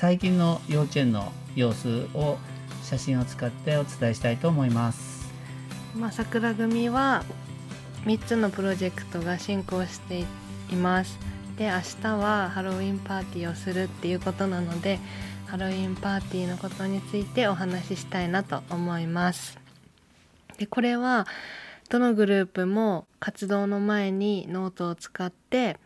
最近の幼稚園の様子を写真を使ってお伝えしたいと思います。まあ、桜組は3つのプロジェクトが進行しています。で明日はハロウィンパーティーをするっていうことなのでハロウィンパーティーのことについてお話ししたいなと思います。でこれはどのグループも活動の前にノートを使って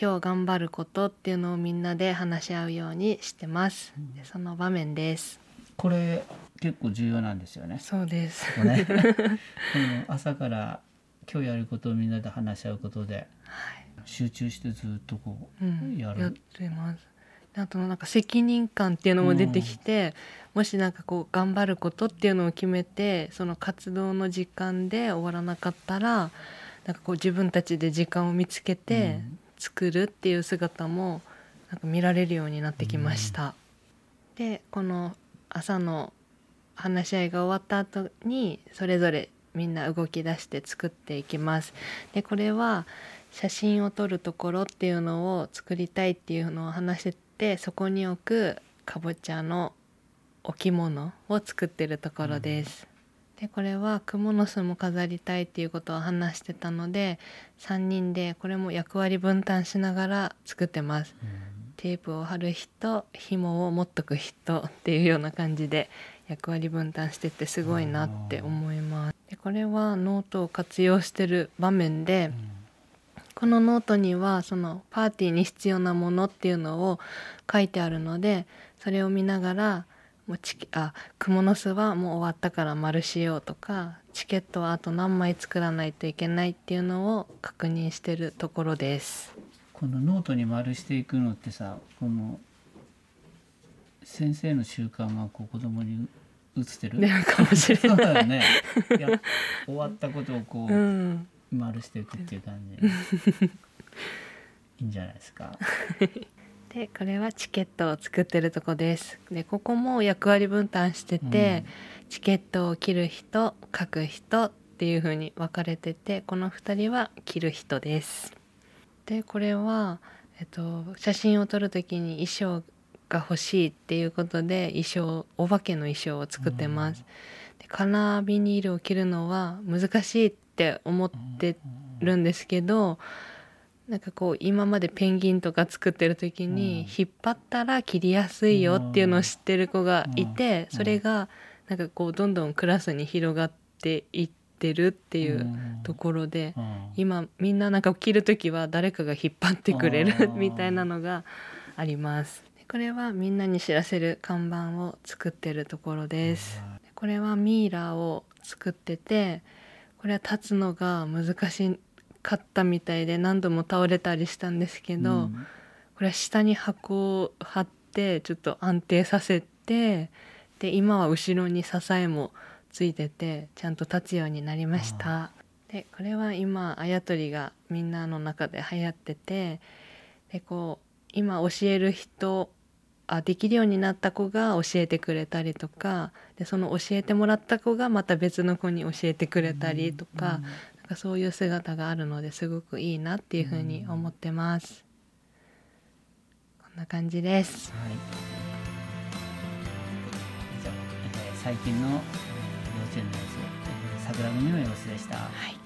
今日頑張ることっていうのをみんなで話し合うようにしてます。でその場面です。これ結構重要なんですよね。そうです。ここね。この朝から今日やることをみんなで話し合うことではい。集中してずっとこううん、やる。やってます。であとなんか責任感っていうのも出てきて、もしなんかこう頑張ることっていうのを決めてその活動の時間で終わらなかったらなんかこう自分たちで時間を見つけてうん作るっていう姿もなんか見られるようになってきました。でこの朝の話し合いが終わった後にそれぞれみんな動き出して作っていきます。でこれは写真を撮るところっていうのを作りたいっていうのを話しててそこに置くかぼちゃの置物を作ってるところです。でこれはクモの巣も飾りたいっていうことを話してたので3人でこれも役割分担しながら作ってます。テープを貼る人紐を持っとく人っていうような感じで役割分担しててすごいなって思います。でこれはノートを活用してる場面で、このノートにはそのパーティーに必要なものっていうのを書いてあるのでそれを見ながらもうチケあクモの巣はもう終わったから丸しようとかチケットはあと何枚作らないといけないっていうのを確認してるところです。このノートに丸していくのってさこの先生の習慣がこう子供に移ってる？でかもしれそうない。だよね。や 終わったことをこうう、ん、丸していくっていう感じ。いいんじゃないですか でこれはチケットを作ってるとこです。でここも役割分担してて、チケットを切る人書く人っていう風に分かれててこの2人は切る人です。でこれは、えっと、写真を撮る時に衣装が欲しいっていうことで衣装お化けの衣装を作ってます。でカラービニールを切るのは難しいって思ってるんですけどなんかこう今までペンギンとか作ってる時に引っ張ったら切りやすいよっていうのを知ってる子がいてうん。それがなんかこうどんどんクラスに広がっていってるっていうところでうん。今みんななんか切る時は誰かが引っ張ってくれるうん。みたいなのがあります。でこれはみんなに知らせる看板を作ってるところです。でこれはミイラを作っててこれは立つのが難しかったみたいで何度も倒れたりしたんですけど、うん。これは下に箱を貼ってちょっと安定させてで今は後ろに支えもついててちゃんと立つようになりました。でこれは今あやとりがみんなの中で流行っててでこう今教える人あできるようになった子が教えてくれたりとかでその教えてもらった子がまた別の子に教えてくれたりとか,、なんかそういう姿があるのですごくいいなっていうふうに思ってます。こんな感じです。はい以上、えー最近の幼稚園の様子、えー桜組の様子でした。はい